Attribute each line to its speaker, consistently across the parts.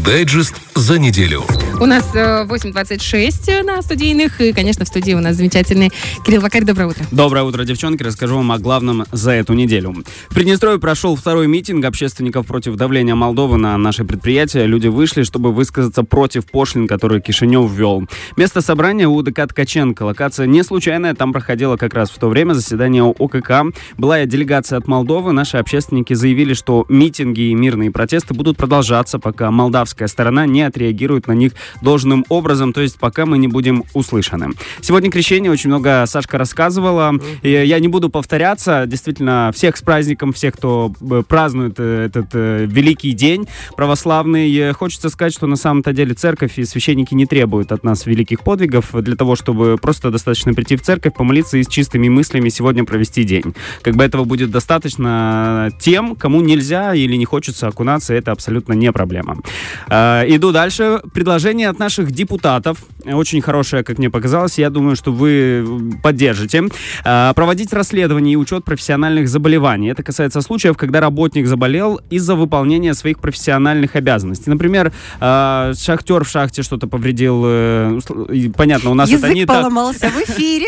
Speaker 1: Дайджест за неделю.
Speaker 2: У нас э, 8.26 на студийных. И, конечно, в студии у нас замечательный Кирилл Вакарь. Доброе утро.
Speaker 3: Доброе утро, девчонки. Расскажу вам о главном за эту неделю. В Приднестровье прошел второй митинг общественников против давления Молдовы на наши предприятия. Люди вышли, чтобы высказаться против пошлин, которые Кишинев ввел. Место собрания у ДК Ткаченко. Локация не случайная. Там проходило как раз в то время заседание ОКК. Была и делегация от Молдовы. Наши общественники заявили, что митинги и мирные протесты будут продолжаться, пока молдавская сторона не отреагирует на них должным образом, то есть пока мы не будем услышаны. Сегодня крещение очень много Сашка рассказывала. И я не буду повторяться. Действительно, всех с праздником, всех, кто э, празднует э, этот э, великий день православный. Хочется сказать, что на самом-то деле церковь и священники не требуют от нас великих подвигов для того, чтобы просто достаточно прийти в церковь, помолиться и с чистыми мыслями сегодня провести день. Как бы этого будет достаточно тем, кому нельзя или не хочется окунаться, это абсолютно не проблема. Иду дальше. Предложение от наших депутатов. Очень хорошее, как мне показалось. Я думаю, что вы поддержите. Э, Проводить расследование и учет профессиональных заболеваний. Это касается случаев, когда работник заболел из-за выполнения своих профессиональных обязанностей. Например, э, шахтер в шахте что-то повредил. э, Понятно, у нас это не
Speaker 4: Язык
Speaker 3: так...
Speaker 4: поломался в эфире.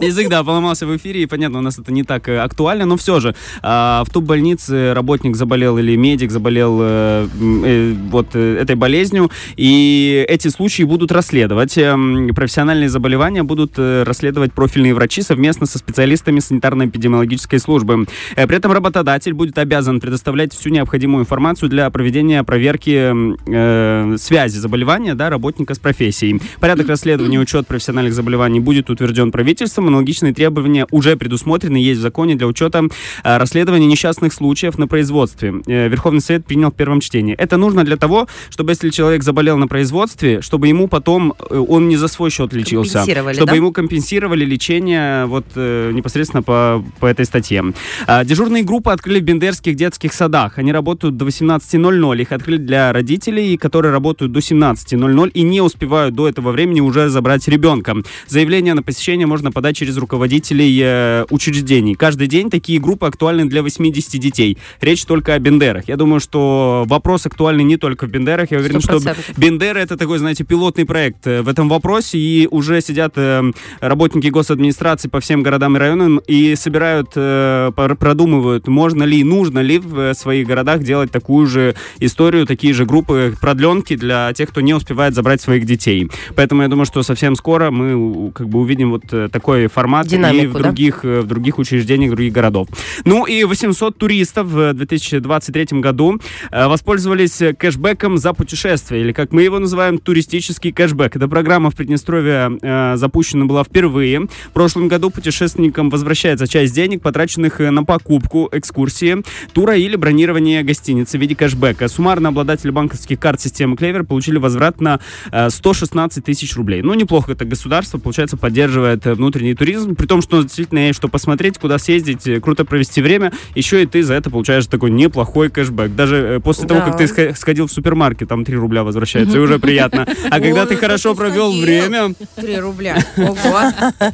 Speaker 3: Язык, да, поломался в эфире, и понятно, у нас это не так э, актуально, но все же а, в туб-больнице работник заболел или медик заболел э, э, вот э, этой болезнью, и эти случаи будут расследовать. Эм, Профессиональные заболевания будут э, расследовать профильные врачи совместно со специалистами санитарно-эпидемиологической службы. При этом работодатель будет обязан предоставлять всю необходимую информацию для проведения проверки э, связи заболевания да, работника с профессией. Порядок расследования и учет профессиональных заболеваний будет утвержден правительством. Аналогичные требования уже предусмотрены, есть в законе для учета э, расследования несчастных случаев на производстве. Э, Верховный Совет принял в первом чтении. Это нужно для того, чтобы если человек заболел на производстве, чтобы ему потом э, он не за свой счет лечился. Чтобы
Speaker 4: да?
Speaker 3: ему компенсировали лечение вот непосредственно по, по этой статье. А, Дежурные группы открыли в бендерских детских садах. Они работают до 18.00. Их открыли для родителей, которые работают до 17.00 и не успевают до этого времени уже забрать ребенка. Заявление на посещение можно подать через руководителей э, учреждений. Каждый день такие группы актуальны для 80 детей. Речь только о Бендерах. Я думаю, что вопрос актуальный не только в Бендерах. Я уверен, что
Speaker 4: 100%.
Speaker 3: Бендера это такой, знаете, пилотный проект э, в этом вопросе, и уже сидят э, работники госадминистрации по всем городам и районам и собирают, продумывают, можно ли, нужно ли в своих городах делать такую же историю, такие же группы продленки для тех, кто не успевает забрать своих детей. Поэтому я думаю, что совсем скоро мы как бы увидим вот э, такой формат и
Speaker 4: Динамику,
Speaker 3: в
Speaker 4: да?
Speaker 3: других, э, в других учреждениях других городов. Ну и 800 туристов в 2023 году э, воспользовались кэшбэком за путешествие, или как мы его называем, туристический кэшбэк. Эта программа в Приднестровье э, запущена была впервые. В прошлом году путешественникам возвращается часть денег, потраченных э, на покупку, экскурсии, тура или бронирование гостиницы в виде кэшбэка. Суммарно обладатели банковских карт системы Клевер получили возврат на э, 116 тысяч рублей. Ну, неплохо это государство, получается, поддерживает э, внутренний туризм, при том, что действительно есть что посмотреть, куда съездить, э, круто провести время, еще и ты за это получаешь такой неплохой кэшбэк. Даже э, после того,
Speaker 4: Да.
Speaker 3: как ты сх- сходил в супермаркет, там 3 рубля возвращается, и уже приятно. А когда ты хорошо провел время,
Speaker 4: Три рубля. Ого.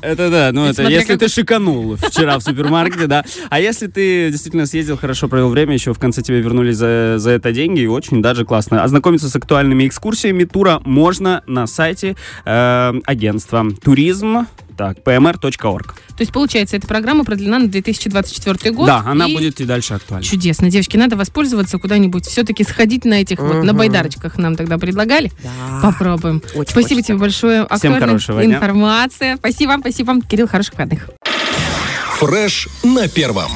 Speaker 3: это да, ну это если ты шиканул вчера в супермаркете, да. А если ты действительно съездил, хорошо провел время, еще в конце тебе вернули за, за это деньги, и очень даже классно. Ознакомиться с актуальными экскурсиями тура можно на сайте э, агентства туризм, так, pmr.org.
Speaker 2: То есть, получается, эта программа продлена на 2024 год.
Speaker 3: Да, она
Speaker 2: и
Speaker 3: будет и дальше актуальна.
Speaker 2: Чудесно. Девочки, надо воспользоваться куда-нибудь. Все-таки сходить на этих вот, на байдарочках нам тогда предлагали.
Speaker 4: Да.
Speaker 2: Попробуем.
Speaker 4: Очень
Speaker 2: Спасибо
Speaker 4: хочется.
Speaker 2: тебе большое. Актуальная
Speaker 3: хорошего дня.
Speaker 2: информация. Спасибо, спасибо. Кирилл, хороших выходных.
Speaker 1: Фреш на первом.